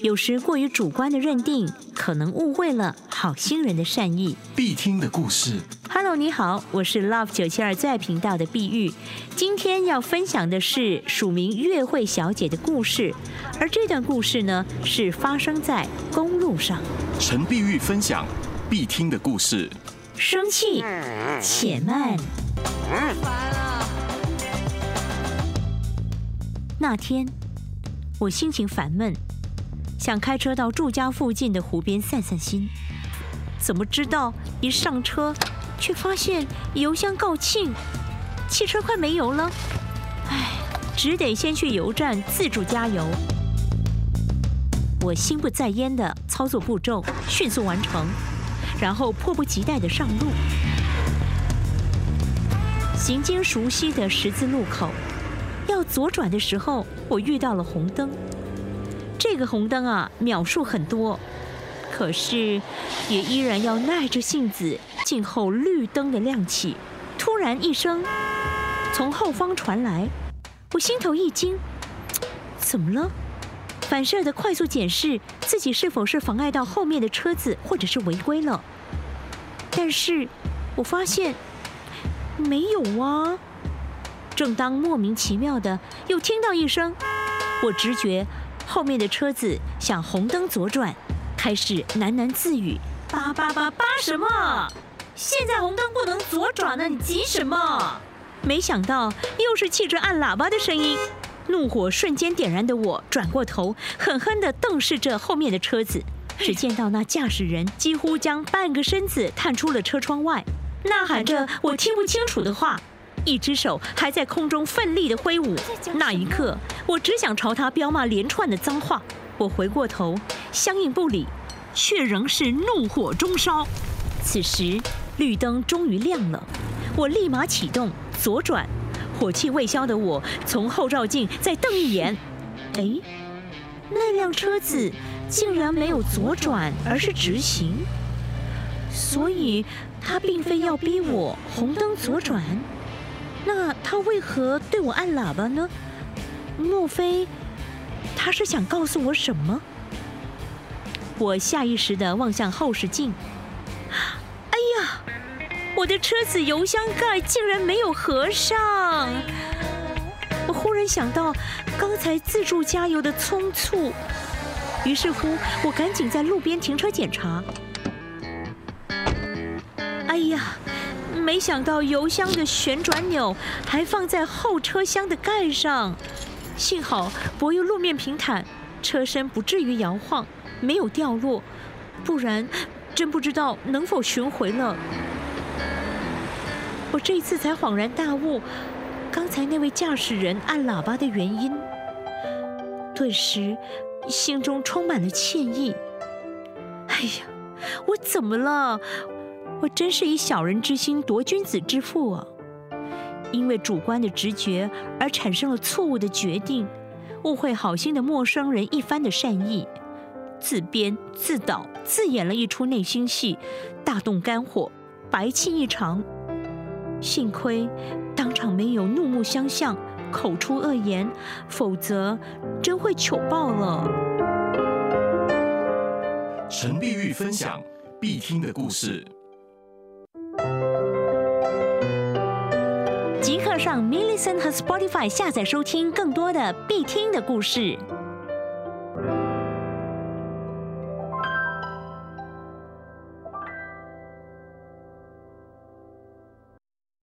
有时过于主观的认定，可能误会了好心人的善意。必听的故事。Hello，你好，我是 Love 九七二最爱频道的碧玉。今天要分享的是署名月慧小姐的故事，而这段故事呢，是发生在公路上。陈碧玉分享必听的故事。生气，且慢。那天，我心情烦闷，想开车到住家附近的湖边散散心。怎么知道一上车，却发现油箱告罄，汽车快没油了。唉，只得先去油站自助加油。我心不在焉的操作步骤迅速完成，然后迫不及待的上路。行经熟悉的十字路口，要左转的时候，我遇到了红灯。这个红灯啊，秒数很多，可是也依然要耐着性子静候绿灯的亮起。突然一声从后方传来，我心头一惊，怎么了？反射的快速检视自己是否是妨碍到后面的车子，或者是违规了。但是我发现没有啊。正当莫名其妙的又听到一声，我直觉后面的车子向红灯左转，开始喃喃自语：“叭叭叭叭什么？现在红灯不能左转呢，你急什么？”没想到又是汽车按喇叭的声音，怒火瞬间点燃的我转过头，狠狠地瞪视着后面的车子。只见到那驾驶人几乎将半个身子探出了车窗外，呐喊着我听不清楚的话，一只手还在空中奋力的挥舞。那一刻，我只想朝他彪骂连串的脏话。我回过头，相应不理，却仍是怒火中烧。此时，绿灯终于亮了，我立马启动左转。火气未消的我从后照镜再瞪一眼，哎，那辆车子竟然没有左转，而是直行。所以，他并非要逼我红灯左转。那他为何对我按喇叭呢？莫非他是想告诉我什么？我下意识地望向后视镜。哎呀，我的车子油箱盖竟然没有合上！我忽然想到刚才自助加油的匆促，于是乎，我赶紧在路边停车检查。哎呀！没想到油箱的旋转钮还放在后车厢的盖上，幸好柏油路面平坦，车身不至于摇晃，没有掉落，不然真不知道能否寻回了。我这次才恍然大悟，刚才那位驾驶人按喇叭的原因，顿时心中充满了歉意。哎呀，我怎么了？我真是以小人之心夺君子之腹啊！因为主观的直觉而产生了错误的决定，误会好心的陌生人一番的善意，自编自导自演了一出内心戏，大动肝火，白气一场。幸亏当场没有怒目相向，口出恶言，否则真会糗爆了。陈碧玉分享必听的故事。即刻上 m i l l i c e n t 和 Spotify 下载收听更多的必听的故事。